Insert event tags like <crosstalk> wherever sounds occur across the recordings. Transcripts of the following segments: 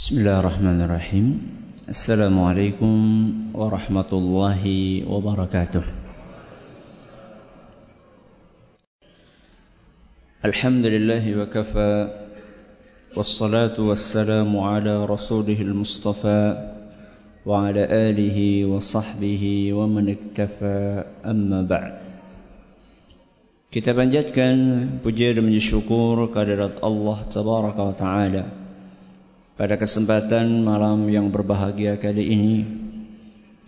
بسم الله الرحمن الرحيم. السلام عليكم ورحمة الله وبركاته. الحمد لله وكفى والصلاة والسلام على رسوله المصطفى وعلى آله وصحبه ومن اكتفى. أما بعد Kita panjatkan puja dan syukur kehadirat Allah Tabaraka wa Pada kesempatan malam yang berbahagia kali ini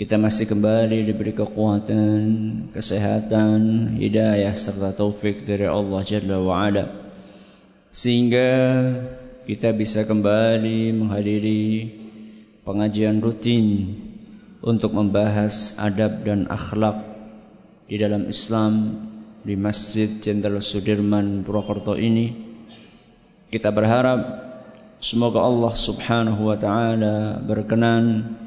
Kita masih kembali diberi kekuatan, kesehatan, hidayah serta taufik dari Allah Jalla wa Ala. Sehingga kita bisa kembali menghadiri pengajian rutin Untuk membahas adab dan akhlak di dalam Islam di Masjid Jenderal Sudirman Purwokerto ini. Kita berharap semoga Allah Subhanahu wa taala berkenan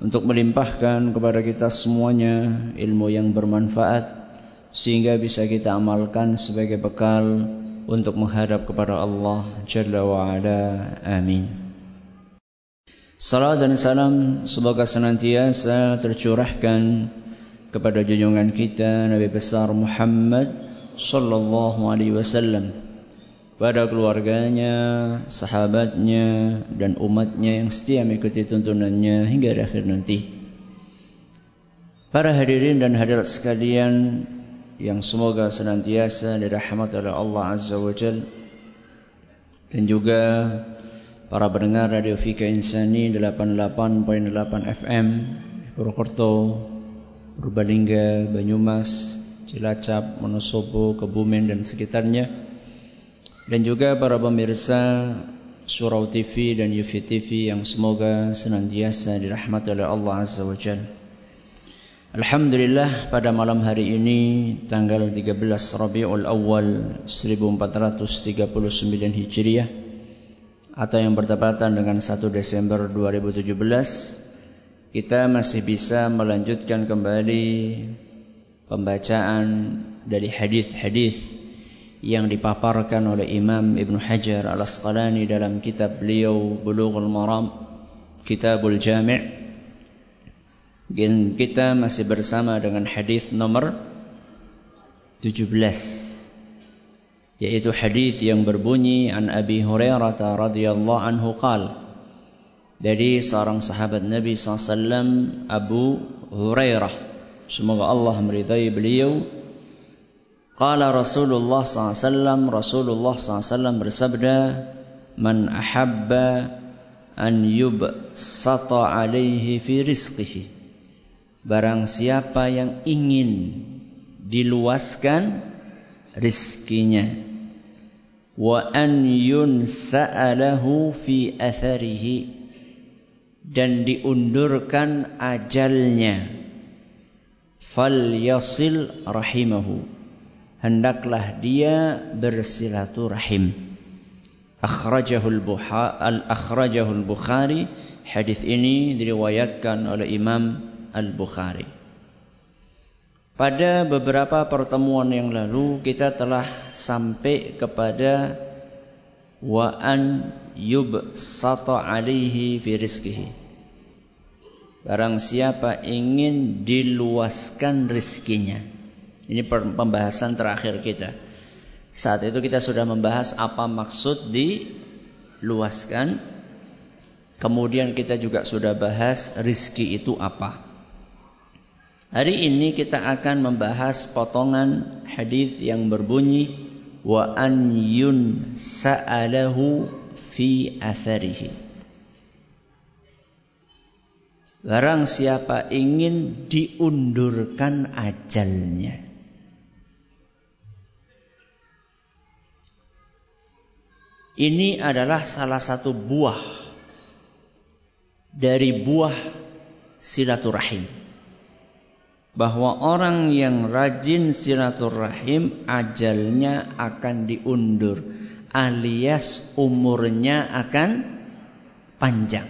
untuk melimpahkan kepada kita semuanya ilmu yang bermanfaat sehingga bisa kita amalkan sebagai bekal untuk menghadap kepada Allah Jalla wa ala. Amin. Salam dan salam semoga senantiasa tercurahkan kepada junjungan kita Nabi besar Muhammad sallallahu alaihi wasallam pada keluarganya, sahabatnya dan umatnya yang setia mengikuti tuntunannya hingga akhir nanti. Para hadirin dan hadirat sekalian yang semoga senantiasa dirahmati oleh Allah Azza wa Jal dan juga para pendengar Radio Fika Insani 88.8 FM Purwokerto Purbalingga, Banyumas, Cilacap, Wonosobo, Kebumen dan sekitarnya dan juga para pemirsa Surau TV dan Yufi TV yang semoga senantiasa dirahmati oleh Allah Azza wa Jalla. Alhamdulillah pada malam hari ini tanggal 13 Rabiul Awal 1439 Hijriah atau yang bertepatan dengan 1 Desember 2017 kita masih bisa melanjutkan kembali pembacaan dari hadis-hadis yang dipaparkan oleh Imam Ibn Hajar Al-Asqalani dalam kitab beliau Bulughul Maram Kitabul Jami' kita masih bersama dengan hadis nomor 17 yaitu hadis yang berbunyi an Abi Hurairah radhiyallahu anhu qala dari seorang sahabat Nabi SAW Abu Hurairah. Semoga Allah meridai beliau Qala Rasulullah SAW Rasulullah SAW bersabda Man ahabba an yubsata alaihi fi rizqihi. Barang siapa yang ingin diluaskan rizkinya wa an yunsa'alahu fi atharihi dan diundurkan ajalnya fal yasil rahimahu hendaklah dia bersilaturahim akhrajahul al akhrajahul bukhari hadis ini diriwayatkan oleh Imam Al-Bukhari pada beberapa pertemuan yang lalu kita telah sampai kepada wa an yubsata alaihi fi rizkihi. Barang siapa ingin diluaskan rizkinya. Ini pembahasan terakhir kita. Saat itu kita sudah membahas apa maksud diluaskan. Kemudian kita juga sudah bahas rizki itu apa. Hari ini kita akan membahas potongan hadis yang berbunyi wa an yun sa'alahu fi atharihi. Barang siapa ingin diundurkan ajalnya. Ini adalah salah satu buah dari buah silaturahim. Bahwa orang yang rajin silaturahim ajalnya akan diundur alias umurnya akan panjang.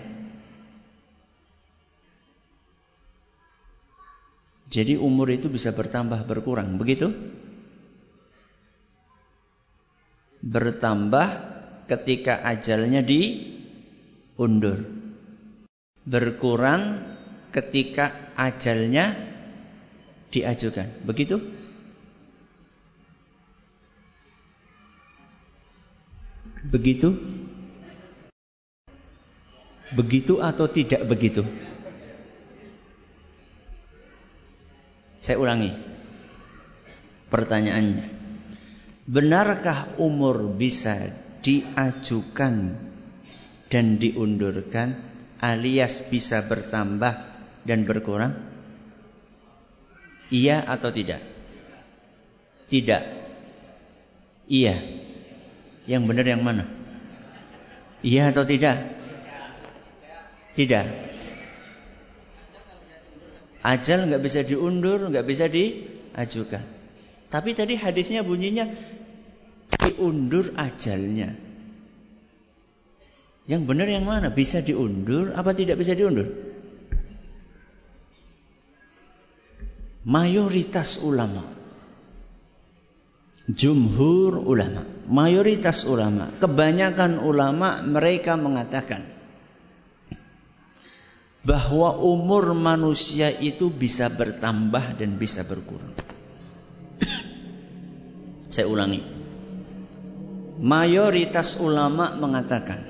Jadi umur itu bisa bertambah berkurang, begitu? Bertambah ketika ajalnya undur. Berkurang ketika ajalnya diajukan. Begitu? Begitu? Begitu atau tidak begitu? Saya ulangi. Pertanyaannya. Benarkah umur bisa diajukan dan diundurkan alias bisa bertambah dan berkurang? Iya atau tidak? Tidak. Iya. Yang benar yang mana? Iya atau tidak? Tidak. Ajal nggak bisa diundur, nggak bisa diajukan. Tapi tadi hadisnya bunyinya diundur ajalnya. Yang benar yang mana? Bisa diundur apa tidak bisa diundur? Mayoritas ulama Jumhur ulama Mayoritas ulama Kebanyakan ulama mereka mengatakan bahwa umur manusia itu bisa bertambah dan bisa berkurang. Saya ulangi. Mayoritas ulama mengatakan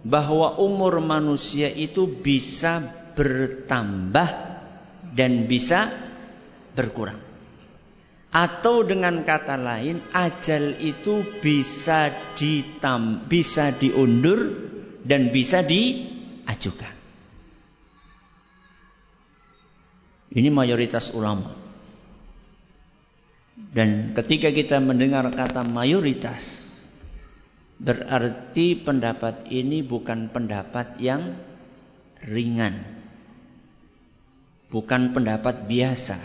bahwa umur manusia itu bisa bertambah dan bisa berkurang. Atau dengan kata lain, ajal itu bisa ditam, bisa diundur dan bisa diajukan. Ini mayoritas ulama. Dan ketika kita mendengar kata mayoritas, berarti pendapat ini bukan pendapat yang ringan. Bukan pendapat biasa.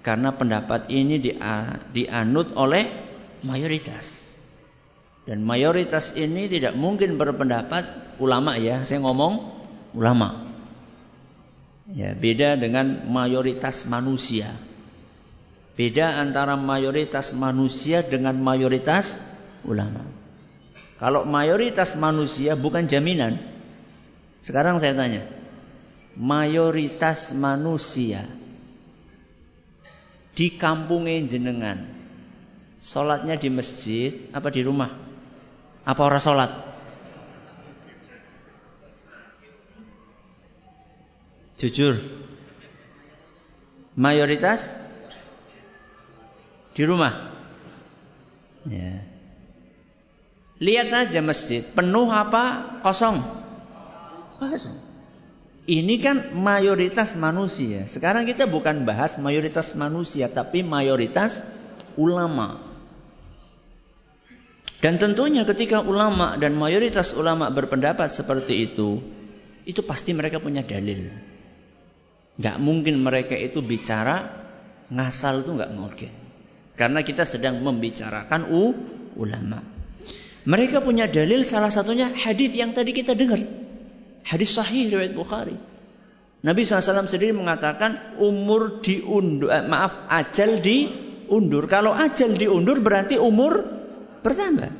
Karena pendapat ini dianut oleh mayoritas. Dan mayoritas ini tidak mungkin berpendapat ulama ya, saya ngomong ulama. Ya, beda dengan mayoritas manusia. Beda antara mayoritas manusia dengan mayoritas ulama. Kalau mayoritas manusia bukan jaminan. Sekarang saya tanya. Mayoritas manusia di kampungnya jenengan Sholatnya di masjid apa di rumah? Apa orang sholat? Jujur. Mayoritas di rumah. Ya. Lihat aja masjid, penuh apa kosong? Kosong. Ini kan mayoritas manusia. Sekarang kita bukan bahas mayoritas manusia, tapi mayoritas ulama. Dan tentunya ketika ulama dan mayoritas ulama berpendapat seperti itu, itu pasti mereka punya dalil. Gak mungkin mereka itu bicara ngasal itu gak mungkin. Karena kita sedang membicarakan u, ulama. Mereka punya dalil salah satunya hadis yang tadi kita dengar. Hadis sahih riwayat Bukhari. Nabi SAW sendiri mengatakan umur diundur, eh, maaf ajal diundur. Kalau ajal diundur berarti umur bertambah.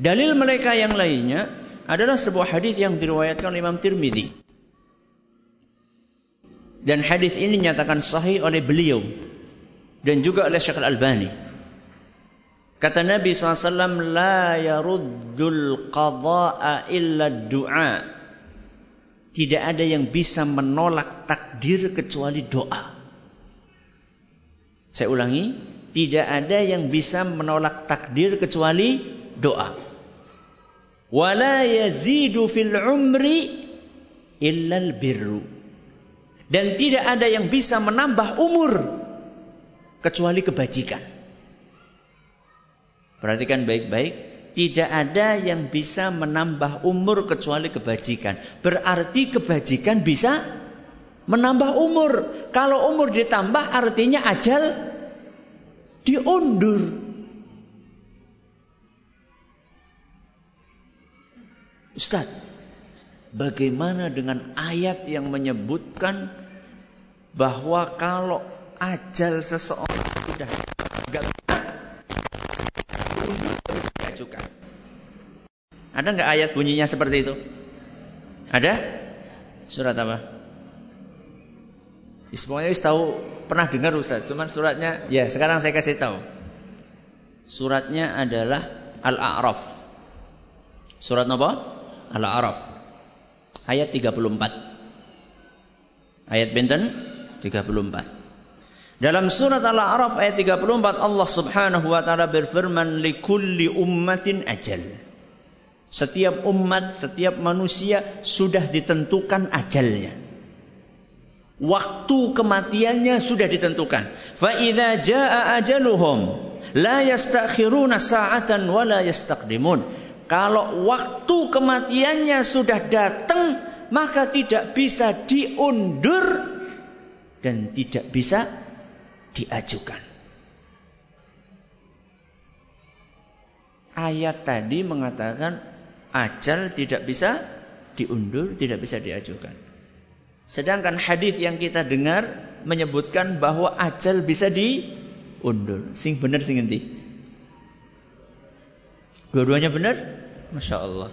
Dalil mereka yang lainnya adalah sebuah hadis yang diriwayatkan Imam Tirmidzi. Dan hadis ini dinyatakan sahih oleh beliau dan juga oleh Syekh Al-Albani. Kata Nabi SAW, La yaruddul qada'a illa du'a. Tidak ada yang bisa menolak takdir kecuali doa. Saya ulangi, tidak ada yang bisa menolak takdir kecuali doa. Wala yazidu fil umri illa al-birru. Dan tidak ada yang bisa menambah umur kecuali kebajikan. Perhatikan baik-baik. Tidak ada yang bisa menambah umur kecuali kebajikan. Berarti kebajikan bisa menambah umur. Kalau umur ditambah artinya ajal diundur. Ustadz, Bagaimana dengan ayat yang menyebutkan bahwa kalau ajal seseorang sudah gagal diajukan. Ada nggak ayat bunyinya seperti itu? Ada? Surat apa? Semuanya wis tahu pernah dengar Ustaz, cuman suratnya ya sekarang saya kasih tahu. Suratnya adalah Al-A'raf. Surat apa? Al-A'raf. Ayat 34. Ayat benten 34. Dalam surat Al-A'raf ayat 34 Allah Subhanahu wa taala berfirman likulli ummatin ajal. Setiap umat, setiap manusia sudah ditentukan ajalnya. Waktu kematiannya sudah ditentukan. Fa idza jaa ajaluhum la yastakhiruna sa'atan wa la yastaqdimun. Kalau waktu kematiannya sudah datang, maka tidak bisa diundur dan tidak bisa diajukan. Ayat tadi mengatakan ajal tidak bisa diundur, tidak bisa diajukan. Sedangkan hadis yang kita dengar menyebutkan bahwa ajal bisa diundur. Sing benar sing endi? Dua-duanya benar? Masya Allah.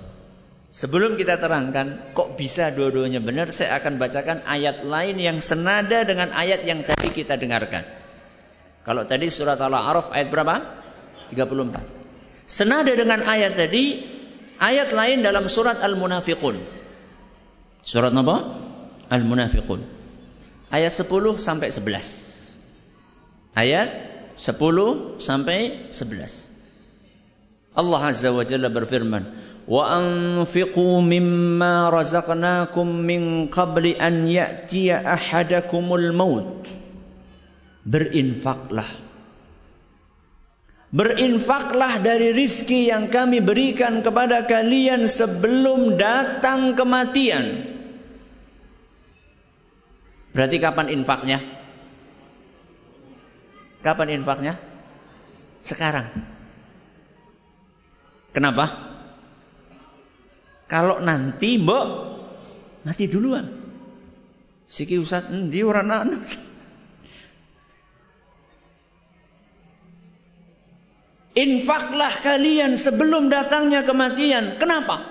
Sebelum kita terangkan kok bisa dua-duanya benar, saya akan bacakan ayat lain yang senada dengan ayat yang tadi kita dengarkan. Kalau tadi surat Al-A'raf ayat berapa? 34. Senada dengan ayat tadi, Ayat lain dalam surat Al-Munafiqun. Surat apa? Al-Munafiqun. Ayat 10 sampai 11. Ayat 10 sampai 11. Allah Azza wa Jalla berfirman, "Wa anfiqu mimma razaqnakum min qabli an ya'tiya ahadakumul maut." Berinfaklah Berinfaklah dari rizki yang kami berikan kepada kalian sebelum datang kematian. Berarti kapan infaknya? Kapan infaknya? Sekarang. Kenapa? Kalau nanti mbok mati duluan. Siki usat di orang anu. Infaklah kalian sebelum datangnya kematian. Kenapa?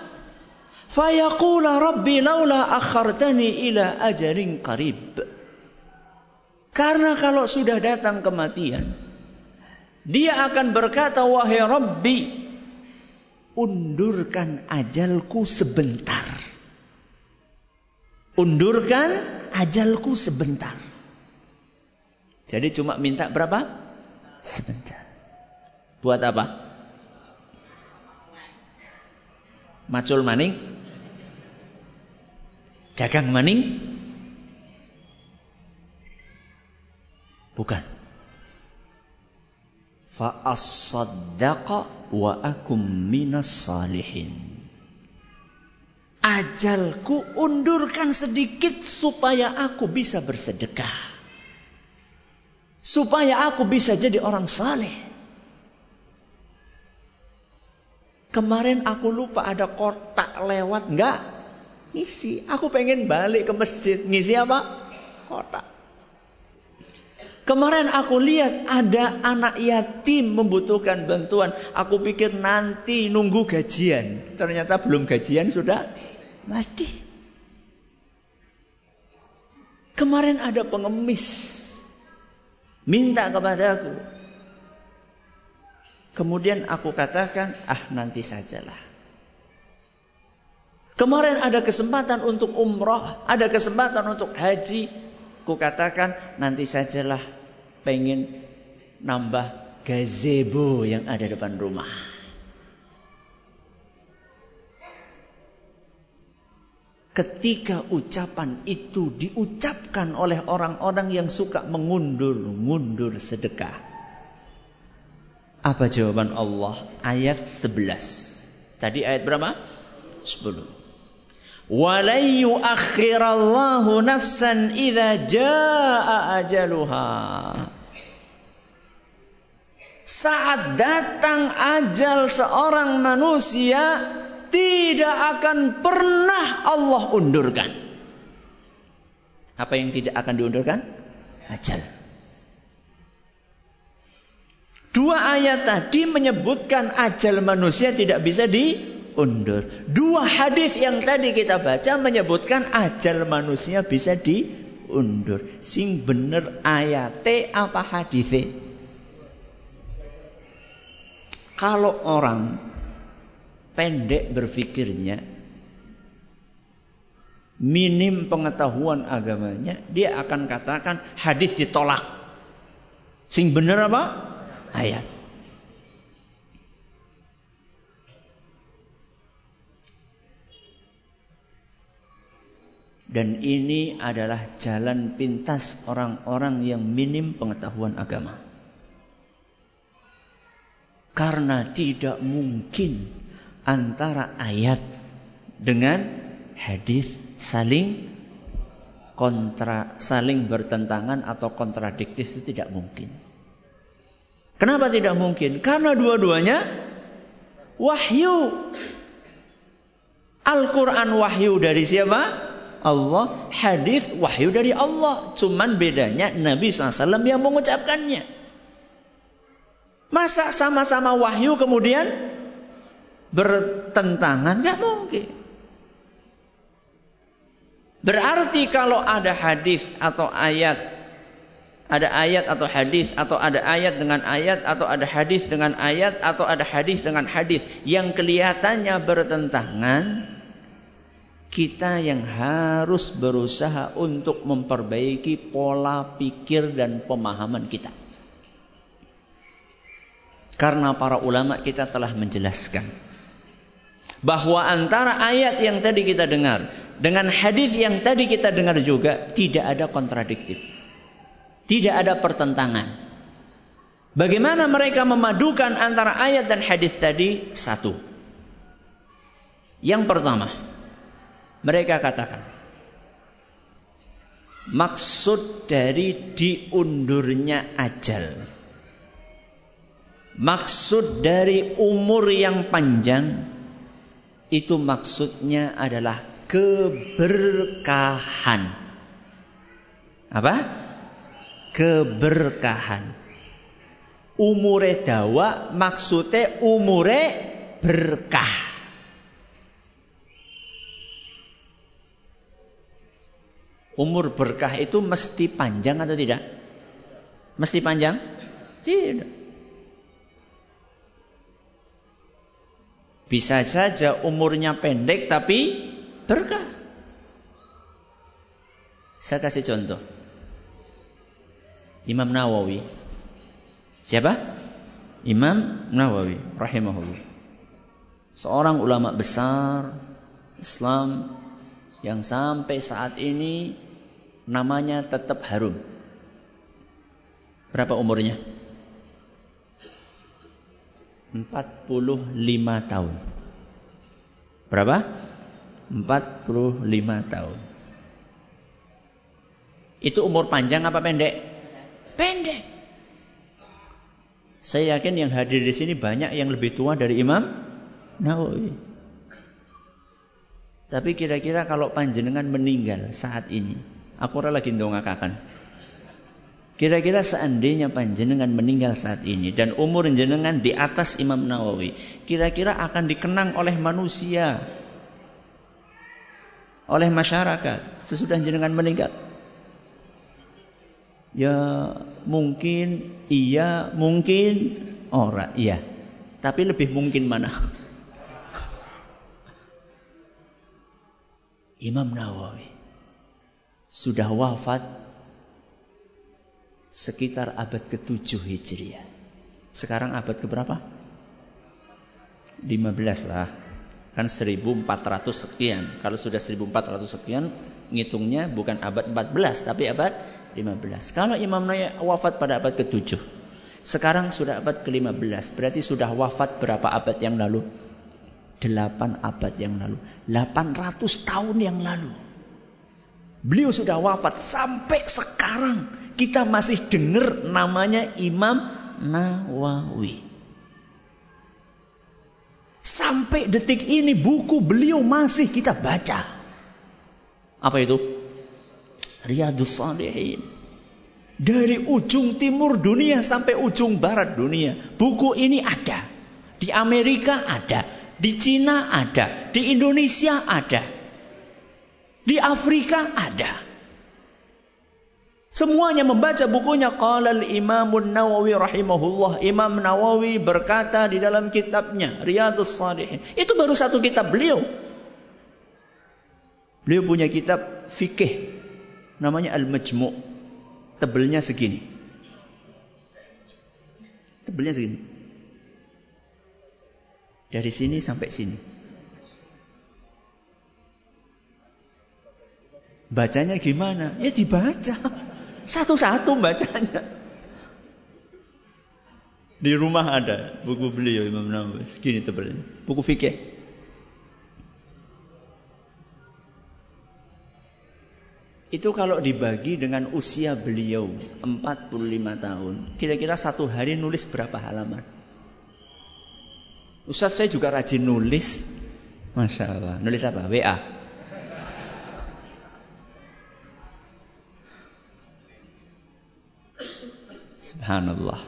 Fayaqula Rabbi laula akhartani ila ajalin qarib. Karena kalau sudah datang kematian, dia akan berkata, Wahai Rabbi, undurkan ajalku sebentar. Undurkan ajalku sebentar. Jadi cuma minta berapa? Sebentar. Buat apa? Macul maning? Dagang maning? Bukan. Fa as-saddaqa wa akum minas salihin. Ajalku undurkan sedikit supaya aku bisa bersedekah. Supaya aku bisa jadi orang saleh. Kemarin aku lupa ada kotak lewat enggak? Ngisi. Aku pengen balik ke masjid. Ngisi apa? Kotak. Kemarin aku lihat ada anak yatim membutuhkan bantuan. Aku pikir nanti nunggu gajian. Ternyata belum gajian sudah mati. Kemarin ada pengemis minta kepada aku Kemudian aku katakan, ah nanti sajalah. Kemarin ada kesempatan untuk umroh, ada kesempatan untuk haji. Ku katakan, nanti sajalah pengen nambah gazebo yang ada depan rumah. Ketika ucapan itu diucapkan oleh orang-orang yang suka mengundur-mundur sedekah. Apa jawaban Allah? Ayat 11. Tadi ayat berapa? 10. Walai yuakhirallahu nafsan idza jaa ajaluha. Saat datang ajal seorang manusia tidak akan pernah Allah undurkan. Apa yang tidak akan diundurkan? Ajal. Dua ayat tadi menyebutkan ajal manusia tidak bisa di diundur. Dua hadis yang tadi kita baca menyebutkan ajal manusia bisa diundur. Sing bener ayate apa hadise? Kalau orang pendek berpikirnya, minim pengetahuan agamanya, dia akan katakan hadis ditolak. Sing bener apa? Ayat. Dan ini adalah jalan pintas orang-orang yang minim pengetahuan agama. Karena tidak mungkin antara ayat dengan hadis saling kontra saling bertentangan atau kontradiktif itu tidak mungkin. Kenapa tidak mungkin? Karena dua-duanya wahyu. Al-Quran wahyu dari siapa? Allah, hadis wahyu dari Allah. Cuman bedanya Nabi SAW yang mengucapkannya. Masa sama-sama wahyu kemudian bertentangan? Gak mungkin. Berarti kalau ada hadis atau ayat, ada ayat atau hadis, atau ada ayat dengan ayat, atau ada hadis dengan ayat, atau ada hadis dengan hadis yang kelihatannya bertentangan, kita yang harus berusaha untuk memperbaiki pola pikir dan pemahaman kita. Karena para ulama kita telah menjelaskan bahwa antara ayat yang tadi kita dengar dengan hadis yang tadi kita dengar juga tidak ada kontradiktif. Tidak ada pertentangan. Bagaimana mereka memadukan antara ayat dan hadis tadi? Satu. Yang pertama, mereka katakan maksud dari diundurnya ajal maksud dari umur yang panjang itu maksudnya adalah keberkahan apa keberkahan umure dawa maksudnya umure berkah Umur berkah itu mesti panjang atau tidak? Mesti panjang? Tidak. Bisa saja umurnya pendek tapi berkah. Saya kasih contoh. Imam Nawawi. Siapa? Imam Nawawi rahimahullah. Seorang ulama besar Islam yang sampai saat ini namanya tetap harum. Berapa umurnya? 45 tahun. Berapa? 45 tahun. Itu umur panjang apa pendek? Pendek. Saya yakin yang hadir di sini banyak yang lebih tua dari Imam Nawawi. Tapi kira-kira kalau panjenengan meninggal saat ini, aku lagi ndongakakan. Kira-kira seandainya panjenengan meninggal saat ini dan umur jenengan di atas Imam Nawawi, kira-kira akan dikenang oleh manusia, oleh masyarakat sesudah jenengan meninggal. Ya mungkin iya, mungkin ora, iya. Tapi lebih mungkin mana? <laughs> Imam Nawawi sudah wafat sekitar abad ke-7 Hijriah. Sekarang abad ke berapa? 15 lah. Kan 1400 sekian. Kalau sudah 1400 sekian, ngitungnya bukan abad 14 tapi abad 15. Kalau Imam Nawawi wafat pada abad ke-7. Sekarang sudah abad ke-15. Berarti sudah wafat berapa abad yang lalu? 8 abad yang lalu. 800 tahun yang lalu. Beliau sudah wafat sampai sekarang kita masih dengar namanya Imam Nawawi. Sampai detik ini buku beliau masih kita baca. Apa itu? Riyadus Salihin. Dari ujung timur dunia sampai ujung barat dunia. Buku ini ada. Di Amerika ada. Di Cina ada, di Indonesia ada. Di Afrika ada. Semuanya membaca bukunya qala al-Imam Nawawi rahimahullah. Imam Nawawi berkata di dalam kitabnya Riyadhus Shalihin. Itu baru satu kitab beliau. Beliau punya kitab fikih namanya Al-Majmu'. Tebelnya segini. Tebelnya segini. Dari sini sampai sini. Bacanya gimana? Ya dibaca. Satu-satu bacanya. Di rumah ada buku beliau Imam Nawawi. Segini tebalnya. Buku fikih. Itu kalau dibagi dengan usia beliau 45 tahun. Kira-kira satu hari nulis berapa halaman? Ustaz saya juga rajin nulis. Masya Allah. Nulis apa? WA. Subhanallah.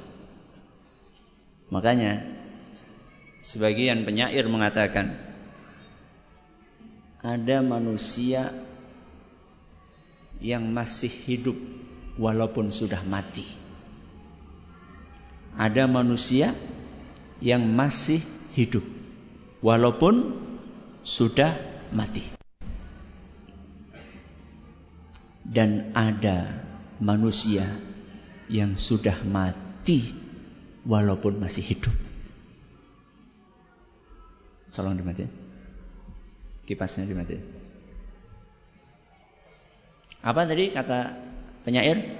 Makanya sebagian penyair mengatakan ada manusia yang masih hidup walaupun sudah mati. Ada manusia yang masih hidup walaupun sudah mati. Dan ada manusia yang sudah mati walaupun masih hidup. Tolong dimatiin. Kipasnya dimatiin. Apa tadi kata penyair?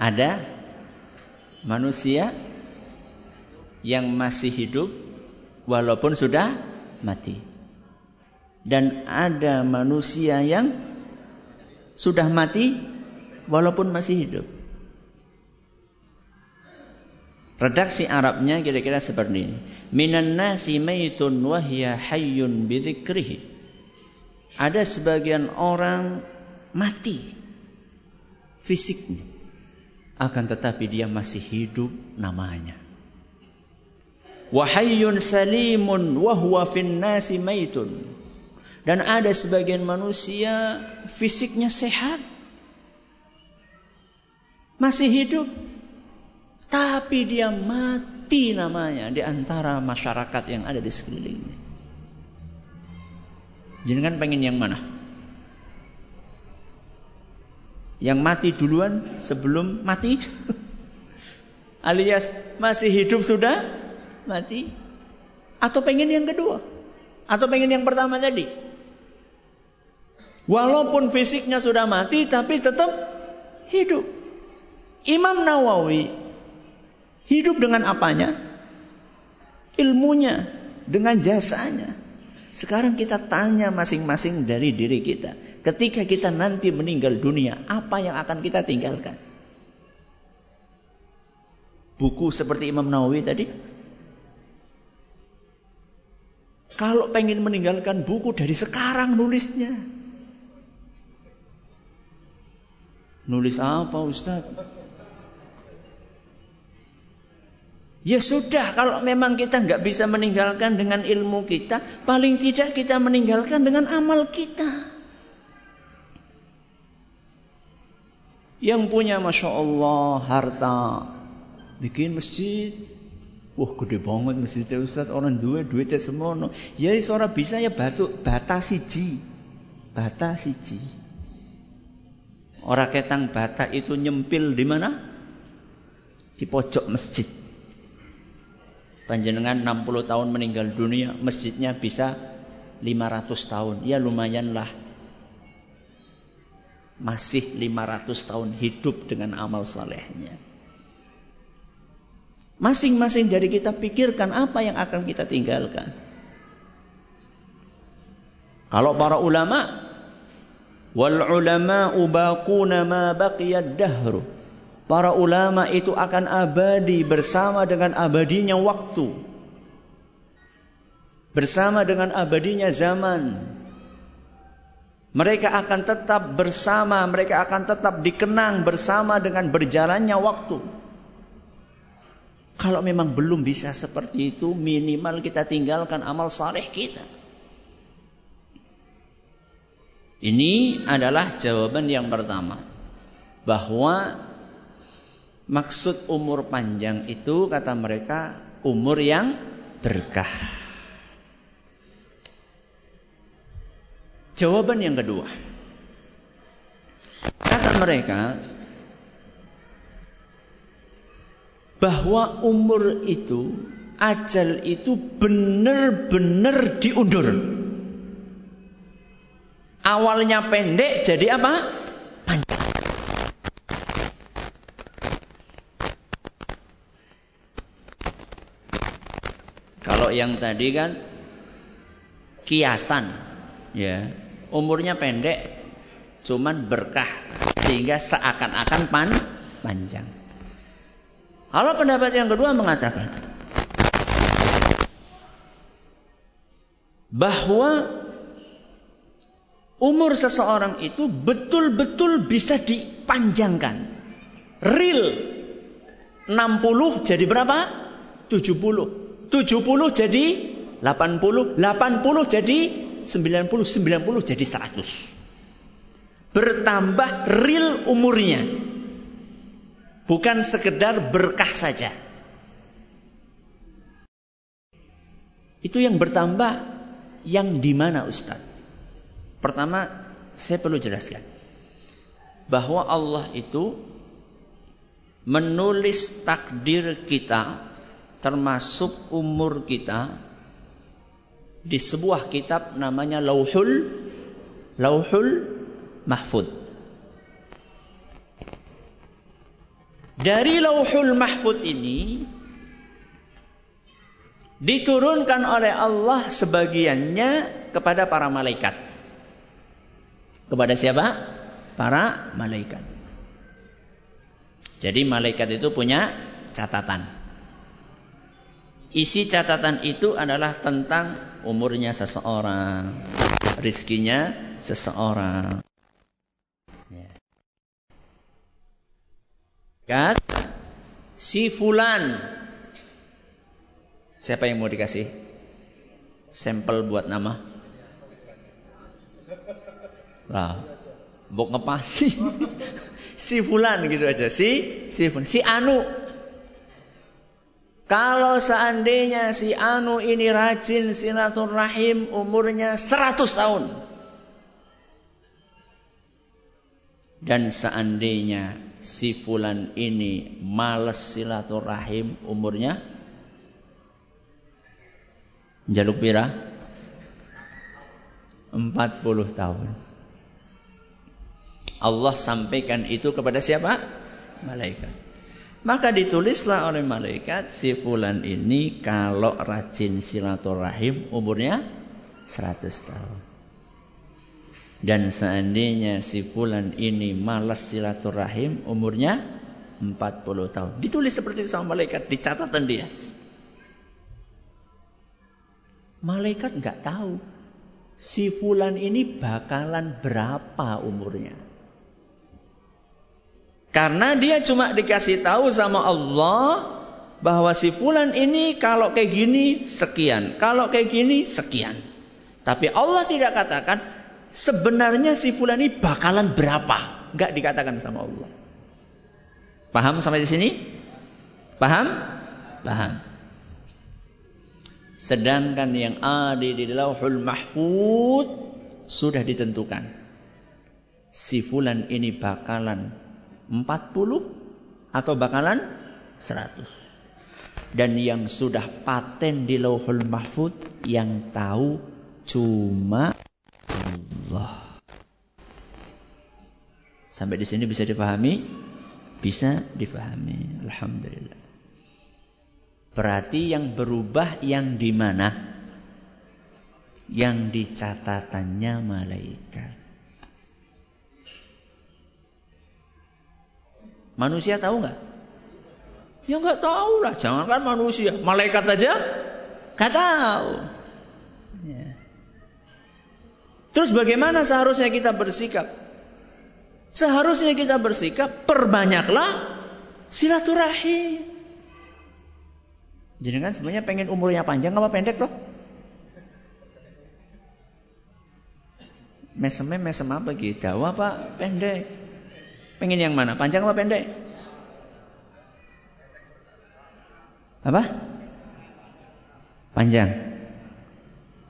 Ada manusia yang masih hidup walaupun sudah mati. Dan ada manusia yang sudah mati walaupun masih hidup. Redaksi Arabnya kira-kira seperti ini. Minan nasi maitun wahya hayyun bidzikrihi. Ada sebagian orang mati fisiknya. Akan tetapi dia masih hidup namanya. Wahayyun salimun wahwa fin nasi maitun. Dan ada sebagian manusia fisiknya sehat masih hidup, tapi dia mati namanya di antara masyarakat yang ada di sekelilingnya. Jangan pengen yang mana? Yang mati duluan sebelum mati? <laughs> Alias masih hidup sudah mati? Atau pengen yang kedua? Atau pengen yang pertama tadi? Walaupun fisiknya sudah mati tapi tetap hidup. Imam Nawawi hidup dengan apanya? Ilmunya, dengan jasanya. Sekarang kita tanya masing-masing dari diri kita. Ketika kita nanti meninggal dunia, apa yang akan kita tinggalkan? Buku seperti Imam Nawawi tadi? Kalau pengen meninggalkan buku dari sekarang nulisnya. Nulis apa Ustaz? Ya sudah, kalau memang kita nggak bisa meninggalkan dengan ilmu kita, paling tidak kita meninggalkan dengan amal kita. Yang punya Masya Allah harta, bikin masjid. Wah gede banget masjidnya Ustaz, orang dua duitnya semono. Ya seorang bisa ya batu bata siji. Bata siji. Orang ketang bata itu nyempil di mana? Di pojok masjid panjenengan 60 tahun meninggal dunia, masjidnya bisa 500 tahun. Ya lumayanlah. Masih 500 tahun hidup dengan amal salehnya. Masing-masing dari kita pikirkan apa yang akan kita tinggalkan. Kalau para ulama wal ulama ubaquna ma baqiyad dahru Para ulama itu akan abadi bersama dengan abadinya waktu. Bersama dengan abadinya zaman. Mereka akan tetap bersama, mereka akan tetap dikenang bersama dengan berjalannya waktu. Kalau memang belum bisa seperti itu, minimal kita tinggalkan amal saleh kita. Ini adalah jawaban yang pertama. Bahwa maksud umur panjang itu kata mereka umur yang berkah. Jawaban yang kedua. Kata mereka bahwa umur itu, ajal itu benar-benar diundur. Awalnya pendek jadi apa? Panjang. Kalau yang tadi kan kiasan, ya umurnya pendek, cuman berkah sehingga seakan-akan pan panjang. Kalau pendapat yang kedua mengatakan bahwa umur seseorang itu betul-betul bisa dipanjangkan. Real 60 jadi berapa? 70. 70 jadi 80, 80 jadi 90, 90 jadi 100. Bertambah real umurnya. Bukan sekedar berkah saja. Itu yang bertambah yang di mana Ustaz? Pertama, saya perlu jelaskan bahwa Allah itu menulis takdir kita termasuk umur kita di sebuah kitab namanya Lauhul Lauhul Mahfud. Dari lauhul mahfud ini diturunkan oleh Allah sebagiannya kepada para malaikat. Kepada siapa? Para malaikat. Jadi malaikat itu punya catatan. Isi catatan itu adalah tentang umurnya seseorang, rizkinya seseorang, Kan? Si fulan. Siapa yang mau dikasih? Sampel buat nama? Lah, bok ngepasi. <laughs> si fulan gitu aja. Si si fulan. Si Anu. Kalau seandainya si Anu ini rajin silaturahim umurnya 100 tahun. Dan seandainya si fulan ini males silaturahim umurnya jaluk pira 40 tahun Allah sampaikan itu kepada siapa? Malaikat. Maka ditulislah oleh malaikat si fulan ini kalau rajin silaturahim umurnya 100 tahun. Dan seandainya si fulan ini malas silaturahim umurnya 40 tahun. Ditulis seperti itu sama malaikat di catatan dia. Malaikat nggak tahu si fulan ini bakalan berapa umurnya. Karena dia cuma dikasih tahu sama Allah bahwa si fulan ini kalau kayak gini sekian, kalau kayak gini sekian. Tapi Allah tidak katakan sebenarnya si fulan ini bakalan berapa? Enggak dikatakan sama Allah. Paham sampai di sini? Paham? Paham. Sedangkan yang ada di lauhul mahfud sudah ditentukan. Si fulan ini bakalan 40 atau bakalan 100. Dan yang sudah paten di lauhul mahfud yang tahu cuma Allah. Sampai di sini bisa dipahami? Bisa dipahami. Alhamdulillah. Berarti yang berubah yang di mana? Yang di catatannya malaikat. Manusia tahu nggak? Ya nggak tahu lah. Jangankan manusia, malaikat aja nggak tahu. Ya. Terus bagaimana seharusnya kita bersikap? Seharusnya kita bersikap perbanyaklah silaturahim. Jenengan sebenarnya pengen umurnya panjang apa pendek loh? Mesemnya mesem apa gitu? Dawa apa pendek? Pengen yang mana? Panjang apa pendek? Apa? Panjang.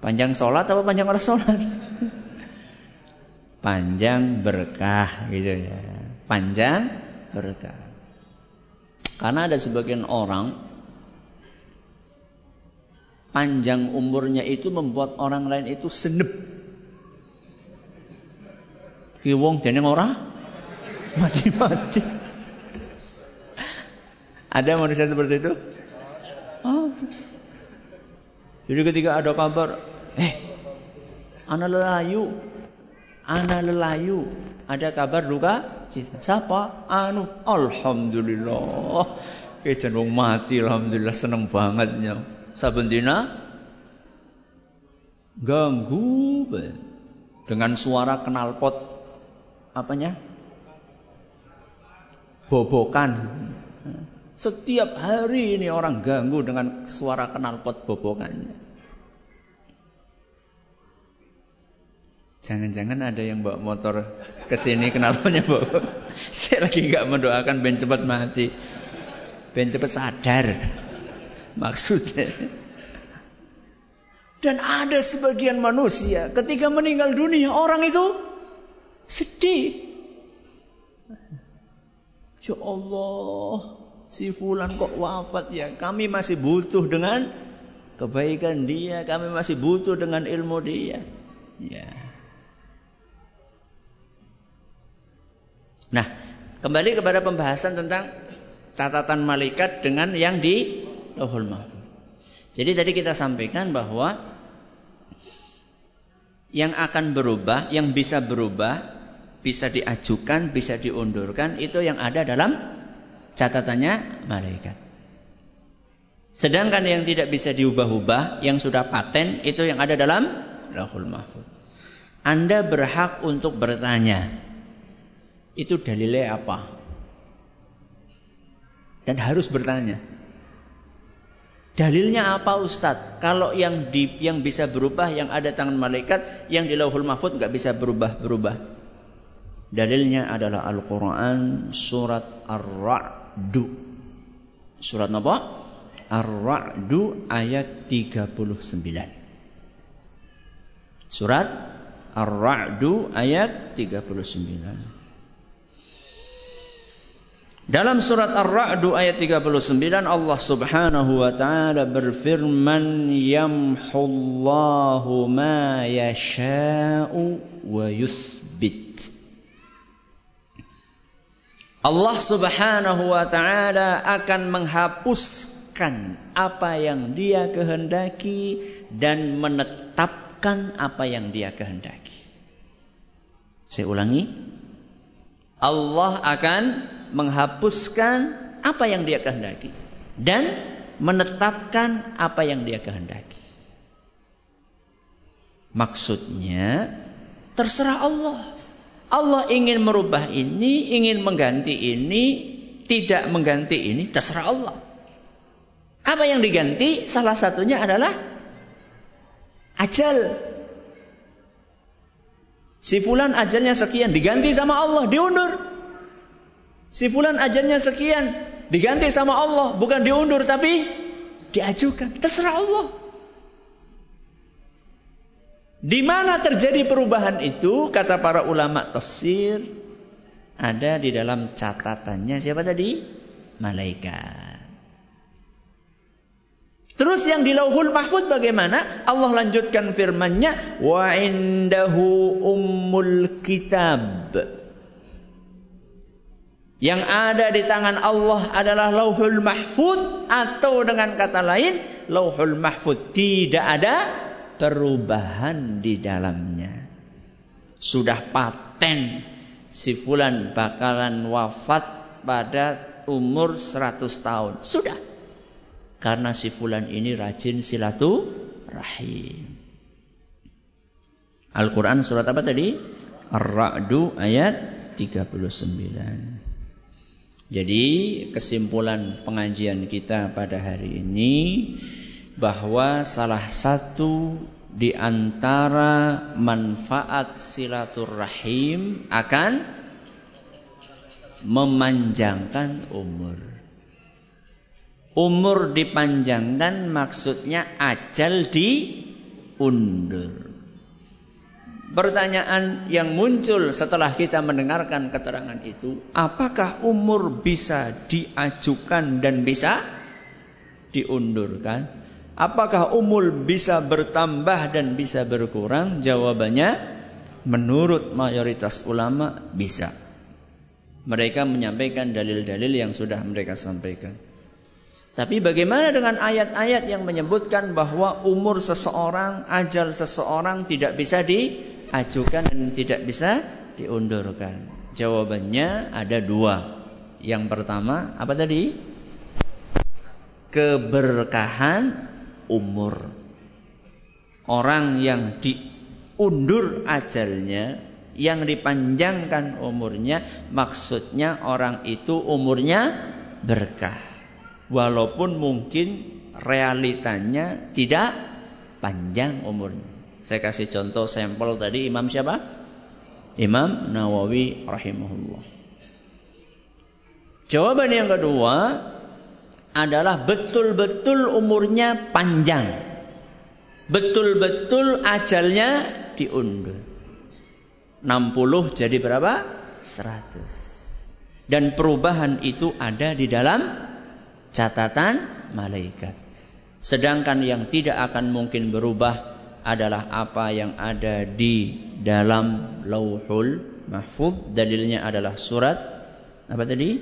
Panjang sholat apa panjang orang sholat? <laughs> panjang berkah gitu ya. Panjang berkah. Karena ada sebagian orang panjang umurnya itu membuat orang lain itu senep Ki wong dene ora mati-mati. Ada manusia seperti itu? Oh. Jadi ketika ada kabar, eh, anak lelayu, anak lelayu, ada kabar duka cita. Siapa? Anu, alhamdulillah. Wong mati, alhamdulillah seneng bangetnya. Saben dina ganggu dengan suara knalpot apanya? Bobokan. Setiap hari ini orang ganggu dengan suara knalpot bobokannya. Jangan-jangan ada yang bawa motor ke sini knalpotnya bobok. <laughs> Saya lagi nggak mendoakan Ben cepat mati. Ben cepat sadar. <laughs> Maksudnya. Dan ada sebagian manusia ketika meninggal dunia orang itu Sedih. Ya Allah, si fulan kok wafat ya. Kami masih butuh dengan kebaikan dia, kami masih butuh dengan ilmu dia. Ya. Nah, kembali kepada pembahasan tentang catatan malaikat dengan yang di Lauhul Mahfuz. Jadi tadi kita sampaikan bahwa yang akan berubah, yang bisa berubah bisa diajukan, bisa diundurkan, itu yang ada dalam catatannya malaikat. Sedangkan yang tidak bisa diubah-ubah, yang sudah paten, itu yang ada dalam lahul mahfud. Anda berhak untuk bertanya, itu dalilnya apa? Dan harus bertanya. Dalilnya apa Ustadz? Kalau yang di, yang bisa berubah, yang ada tangan malaikat, yang di lauhul mahfud nggak bisa berubah-berubah. Dalilnya adalah Al-Quran surat Ar-Ra'du. Surat apa? Ar-Ra'du ayat 39. Surat Ar-Ra'du ayat 39. Dalam surat Ar-Ra'du ayat 39 Allah Subhanahu wa taala berfirman yamhullahu ma yasha'u wa yuthbit Allah Subhanahu wa taala akan menghapuskan apa yang Dia kehendaki dan menetapkan apa yang Dia kehendaki. Saya ulangi. Allah akan menghapuskan apa yang Dia kehendaki dan menetapkan apa yang Dia kehendaki. Maksudnya terserah Allah. Allah ingin merubah ini, ingin mengganti ini, tidak mengganti ini, terserah Allah. Apa yang diganti? Salah satunya adalah ajal. Si fulan ajalnya sekian, diganti sama Allah, diundur. Si fulan ajalnya sekian, diganti sama Allah, bukan diundur tapi diajukan. Terserah Allah. Di mana terjadi perubahan itu? Kata para ulama tafsir ada di dalam catatannya siapa tadi? Malaikat. Terus yang di Lauhul Mahfud bagaimana? Allah lanjutkan firman-Nya, "Wa indahu ummul kitab." Yang ada di tangan Allah adalah Lauhul Mahfud atau dengan kata lain, Lauhul Mahfud tidak ada perubahan di dalamnya. Sudah paten si fulan bakalan wafat pada umur 100 tahun. Sudah. Karena si fulan ini rajin silaturahim. Al-Quran surat apa tadi? Ar-Ra'du ayat 39. Jadi kesimpulan pengajian kita pada hari ini bahwa salah satu di antara manfaat silaturahim akan memanjangkan umur. Umur dipanjangkan maksudnya ajal diundur. Pertanyaan yang muncul setelah kita mendengarkan keterangan itu, apakah umur bisa diajukan dan bisa diundurkan? Apakah umur bisa bertambah dan bisa berkurang? Jawabannya, menurut mayoritas ulama bisa. Mereka menyampaikan dalil-dalil yang sudah mereka sampaikan. Tapi bagaimana dengan ayat-ayat yang menyebutkan bahwa umur seseorang, ajal seseorang tidak bisa diajukan dan tidak bisa diundurkan? Jawabannya ada dua. Yang pertama, apa tadi? Keberkahan umur. Orang yang diundur ajalnya, yang dipanjangkan umurnya, maksudnya orang itu umurnya berkah walaupun mungkin realitanya tidak panjang umurnya. Saya kasih contoh sampel tadi Imam siapa? Imam Nawawi rahimahullah. Jawaban yang kedua adalah betul-betul umurnya panjang. Betul-betul ajalnya diundur. 60 jadi berapa? 100. Dan perubahan itu ada di dalam catatan malaikat. Sedangkan yang tidak akan mungkin berubah adalah apa yang ada di dalam lauhul mahfud. Dalilnya adalah surat apa tadi?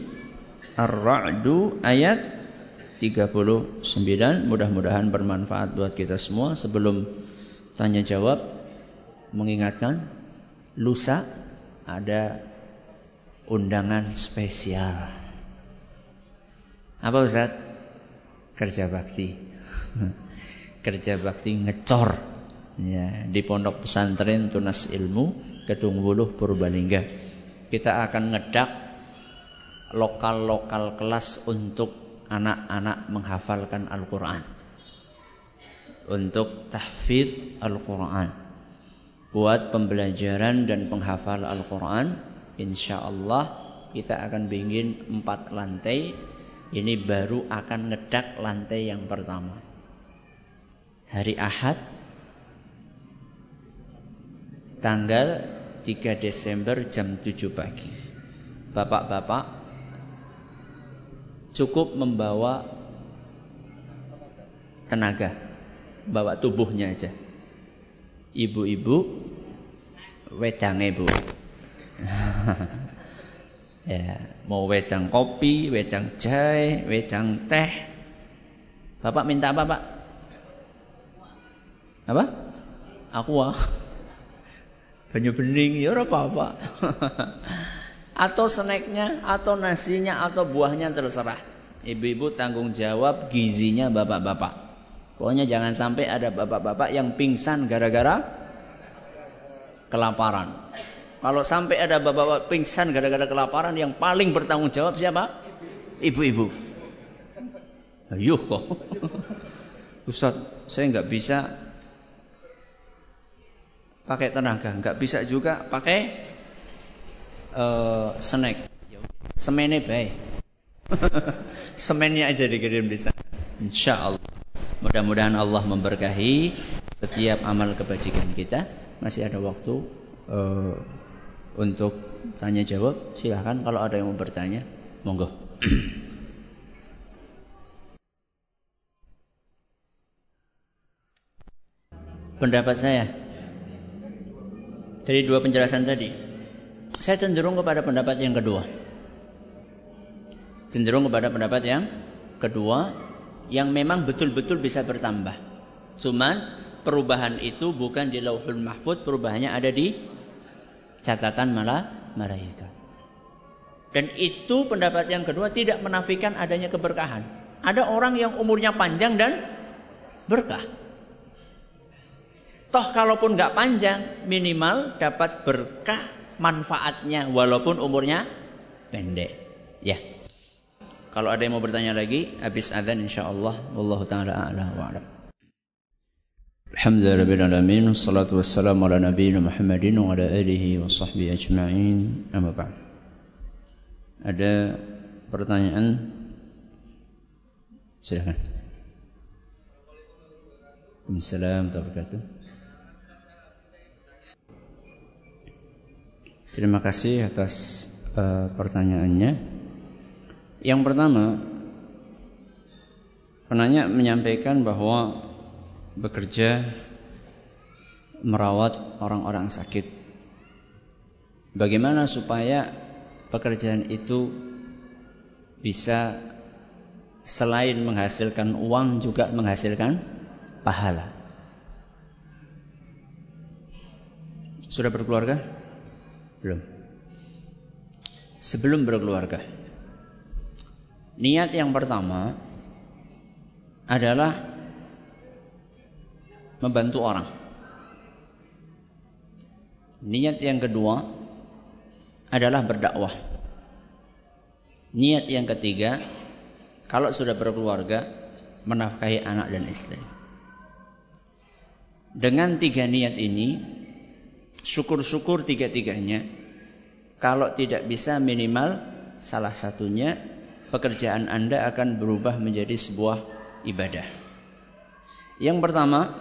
Ar-Ra'du ayat 39. Mudah-mudahan bermanfaat buat kita semua. Sebelum tanya jawab, mengingatkan lusa ada undangan spesial. Apa Ustaz? Kerja bakti. <laughs> Kerja bakti ngecor. Ya, di pondok pesantren Tunas Ilmu Kedung Wuluh Purbalingga. Kita akan ngedak lokal-lokal kelas untuk anak-anak menghafalkan Al-Quran. Untuk tahfidz Al-Quran. Buat pembelajaran dan penghafal Al-Quran. Insya Allah kita akan bikin empat lantai ini baru akan ngedak lantai yang pertama. Hari Ahad tanggal 3 Desember jam 7 pagi. Bapak-bapak cukup membawa tenaga, bawa tubuhnya aja. Ibu-ibu wedang ibu. <laughs> Ya, mau wedang kopi, wedang jahe, wedang teh. Bapak minta apa, Pak? Apa? Aqua. <laughs> Banyu bening, ya apa-apa. <laughs> atau snacknya, atau nasinya, atau buahnya terserah. Ibu-ibu tanggung jawab gizinya bapak-bapak. Pokoknya jangan sampai ada bapak-bapak yang pingsan gara-gara kelaparan. Kalau sampai ada bapak-bapak pingsan gara-gara kelaparan yang paling bertanggung jawab siapa? Ibu-ibu. Ayo kok. <laughs> Ustaz, saya nggak bisa pakai tenaga, nggak bisa juga pakai uh, snack. Semennya baik. <laughs> Semennya aja dikirim bisa. Insya Allah. Mudah-mudahan Allah memberkahi setiap amal kebajikan kita. Masih ada waktu. Uh, untuk tanya jawab silahkan kalau ada yang mau bertanya monggo <coughs> pendapat saya dari dua penjelasan tadi saya cenderung kepada pendapat yang kedua cenderung kepada pendapat yang kedua yang memang betul-betul bisa bertambah cuman perubahan itu bukan di lauhul mahfud perubahannya ada di catatan malah malaikat. Dan itu pendapat yang kedua tidak menafikan adanya keberkahan. Ada orang yang umurnya panjang dan berkah. Toh kalaupun nggak panjang, minimal dapat berkah manfaatnya walaupun umurnya pendek. Ya. Kalau ada yang mau bertanya lagi, habis adzan insyaallah wallahu taala a'la wa a'lam. Alhamdulillah wassalatu wassalamu ala nabiyina Muhammadin wa ala alihi wa sahbihi ajma'in. Amma ba'd. Ada pertanyaan? Silakan. Waalaikumsalam warahmatullahi wabarakatuh. Terima kasih atas uh, pertanyaannya. Yang pertama, penanya menyampaikan bahwa bekerja merawat orang-orang sakit. Bagaimana supaya pekerjaan itu bisa selain menghasilkan uang juga menghasilkan pahala? Sudah berkeluarga? Belum. Sebelum berkeluarga, Niat yang pertama adalah membantu orang. Niat yang kedua adalah berdakwah. Niat yang ketiga, kalau sudah berkeluarga, menafkahi anak dan istri. Dengan tiga niat ini, syukur-syukur tiga-tiganya, kalau tidak bisa minimal salah satunya pekerjaan Anda akan berubah menjadi sebuah ibadah. Yang pertama,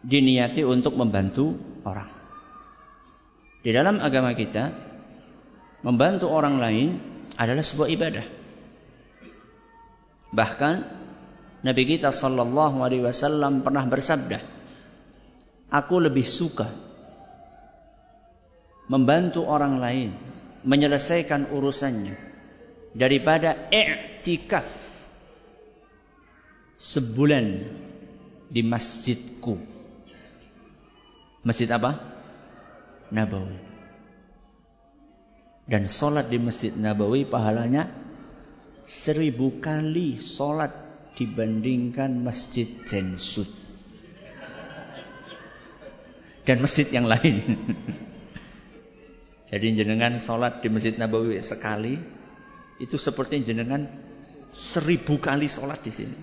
diniati untuk membantu orang. Di dalam agama kita, membantu orang lain adalah sebuah ibadah. Bahkan Nabi kita sallallahu alaihi wasallam pernah bersabda, "Aku lebih suka membantu orang lain menyelesaikan urusannya daripada i'tikaf sebulan di masjidku. Masjid apa? Nabawi. Dan sholat di Masjid Nabawi pahalanya seribu kali sholat dibandingkan Masjid Jensut. Dan masjid yang lain. <laughs> Jadi jenengan sholat di Masjid Nabawi sekali, itu seperti jenengan seribu kali sholat di sini.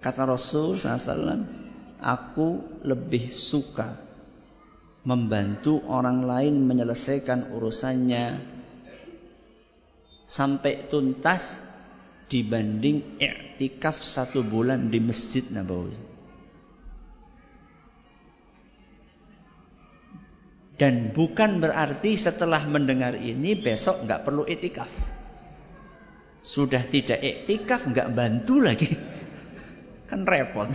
Kata Rasul SAW, aku lebih suka membantu orang lain menyelesaikan urusannya sampai tuntas dibanding i'tikaf satu bulan di Masjid Nabawi. Dan bukan berarti setelah mendengar ini besok nggak perlu etikaf. Sudah tidak etikaf nggak bantu lagi. <laughs> Kan repot.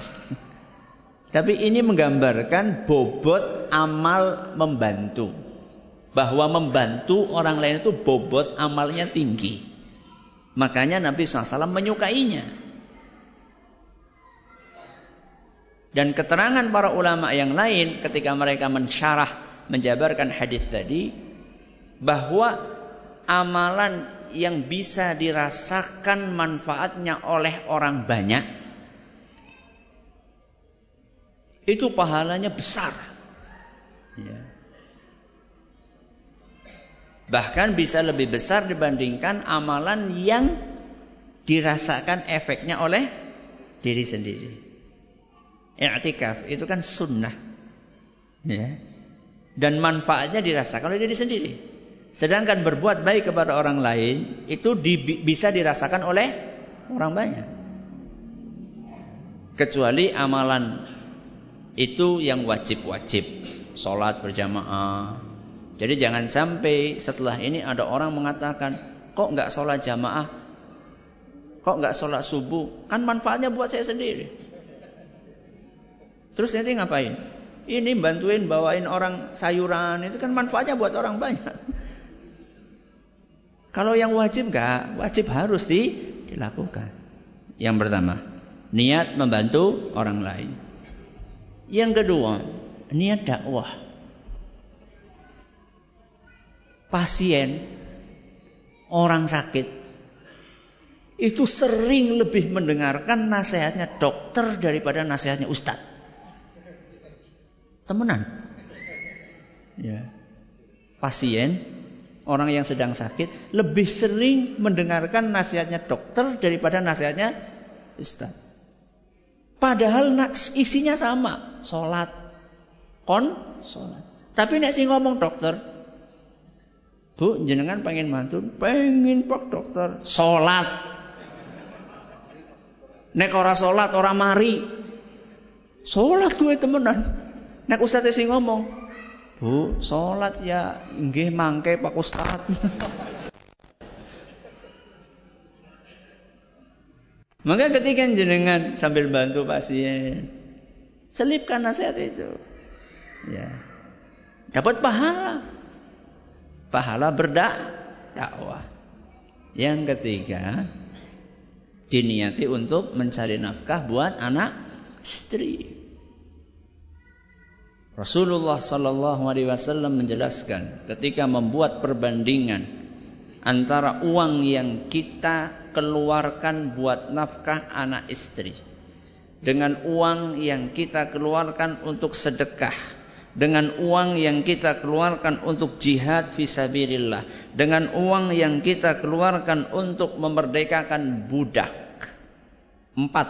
Tapi ini menggambarkan bobot amal membantu. Bahwa membantu orang lain itu bobot amalnya tinggi. Makanya Nabi SAW menyukainya. Dan keterangan para ulama yang lain ketika mereka mensyarah menjabarkan hadis tadi bahwa amalan yang bisa dirasakan manfaatnya oleh orang banyak itu pahalanya besar. Ya. Bahkan bisa lebih besar dibandingkan amalan yang dirasakan efeknya oleh diri sendiri. I'tikaf itu kan sunnah. Ya dan manfaatnya dirasakan oleh diri sendiri. Sedangkan berbuat baik kepada orang lain itu di, bisa dirasakan oleh orang banyak. Kecuali amalan itu yang wajib-wajib, sholat berjamaah. Jadi jangan sampai setelah ini ada orang mengatakan, kok nggak sholat jamaah, kok nggak sholat subuh, kan manfaatnya buat saya sendiri. Terus nanti ngapain? Ini bantuin bawain orang sayuran itu kan manfaatnya buat orang banyak. Kalau yang wajib enggak, wajib harus di, dilakukan. Yang pertama, niat membantu orang lain. Yang kedua, niat dakwah. Pasien orang sakit itu sering lebih mendengarkan nasihatnya dokter daripada nasihatnya ustadz. Temenan. Ya. Pasien orang yang sedang sakit lebih sering mendengarkan nasihatnya dokter daripada nasihatnya ustaz. Padahal isinya sama, sholat, kon, sholat. Tapi nek sing ngomong dokter, bu jenengan pengen mantu, pengen pak dokter, sholat. Nek ora sholat, ora mari, sholat gue temenan. Nek ustaz sing ngomong, Bu, sholat ya nggih mangke Pak Ustaz. <laughs> Maka ketika jenengan sambil bantu pasien, selipkan nasihat itu. Ya. Dapat pahala. Pahala berdak dakwah. Yang ketiga, diniati untuk mencari nafkah buat anak istri. Rasulullah Sallallahu Alaihi Wasallam menjelaskan ketika membuat perbandingan antara uang yang kita keluarkan buat nafkah anak istri dengan uang yang kita keluarkan untuk sedekah dengan uang yang kita keluarkan untuk jihad fisabilillah dengan uang yang kita keluarkan untuk memerdekakan budak. Empat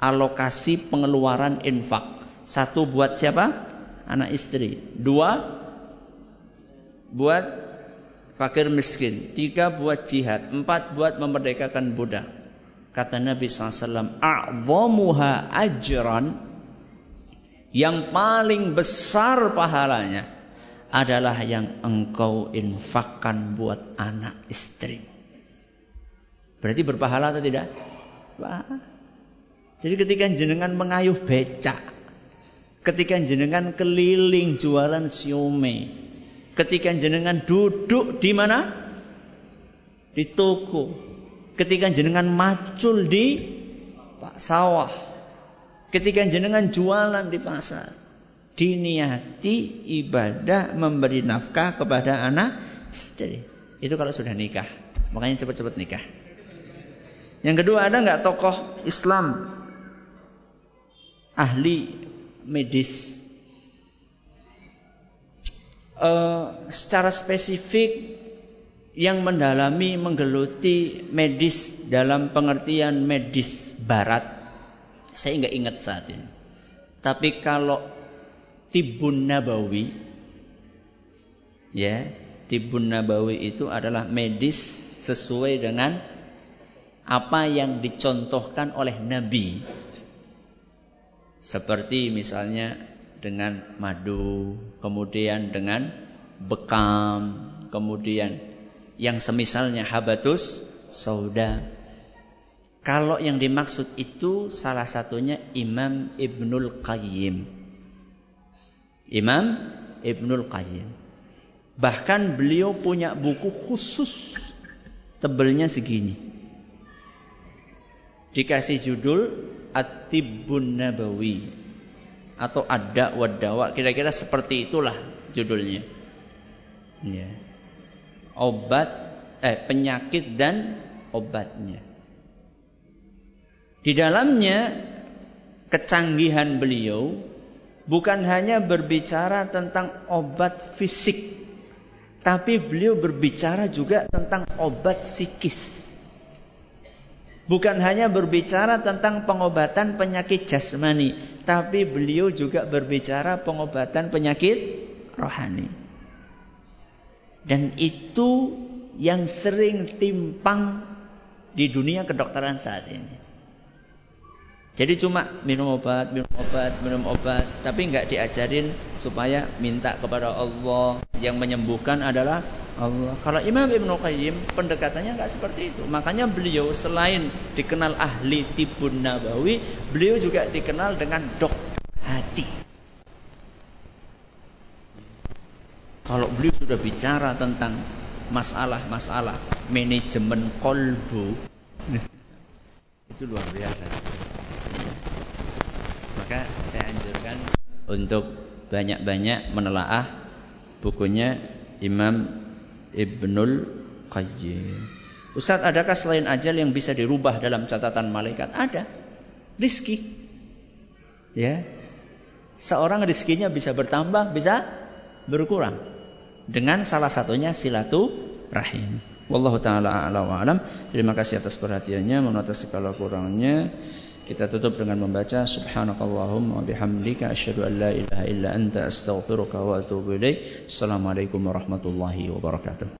alokasi pengeluaran infak satu buat siapa? Anak istri. Dua buat fakir miskin. Tiga buat jihad. Empat buat memerdekakan budak. Kata Nabi SAW, A'zamuha ajran yang paling besar pahalanya adalah yang engkau infakkan buat anak istri. Berarti berpahala atau tidak? Wah. Jadi ketika jenengan mengayuh becak, Ketika jenengan keliling jualan siomay. Ketika jenengan duduk di mana? Di toko. Ketika jenengan macul di pak sawah. Ketika jenengan jualan di pasar. Diniati ibadah memberi nafkah kepada anak istri. Itu kalau sudah nikah. Makanya cepat-cepat nikah. Yang kedua ada nggak tokoh Islam ahli medis. Uh, secara spesifik yang mendalami menggeluti medis dalam pengertian medis barat saya nggak ingat saat ini tapi kalau tibun nabawi ya tibun nabawi itu adalah medis sesuai dengan apa yang dicontohkan oleh nabi seperti misalnya dengan madu, kemudian dengan bekam, kemudian yang semisalnya habatus sauda. Kalau yang dimaksud itu salah satunya Imam Ibnul Qayyim. Imam Ibnul Qayyim. Bahkan beliau punya buku khusus tebelnya segini. Dikasih judul At-Tibbun Nabawi atau ada wadawa kira-kira seperti itulah judulnya. Ya. Obat eh penyakit dan obatnya. Di dalamnya kecanggihan beliau bukan hanya berbicara tentang obat fisik, tapi beliau berbicara juga tentang obat psikis. Bukan hanya berbicara tentang pengobatan penyakit jasmani, tapi beliau juga berbicara pengobatan penyakit rohani. Dan itu yang sering timpang di dunia kedokteran saat ini. Jadi cuma minum obat, minum obat, minum obat, tapi nggak diajarin supaya minta kepada Allah yang menyembuhkan adalah Allah. Kalau Imam Ibnu Qayyim pendekatannya nggak seperti itu. Makanya beliau selain dikenal ahli tibun nabawi, beliau juga dikenal dengan dok hati. Kalau beliau sudah bicara tentang masalah-masalah manajemen kolbu, itu luar biasa. Maka saya anjurkan untuk banyak-banyak menelaah bukunya Imam Ibnul Qayyim. Ustaz, adakah selain ajal yang bisa dirubah dalam catatan malaikat? Ada. Rizki. Ya. Seorang rizkinya bisa bertambah, bisa berkurang. dengan salah satunya silaturahim. Wallahu taala a'la wa alam. Terima kasih atas perhatiannya, mohon atas segala kurangnya. Kita tutup dengan membaca subhanakallahumma bihamdika asyhadu an la ilaha illa anta astaghfiruka wa atubu ilaik. Assalamualaikum warahmatullahi wabarakatuh.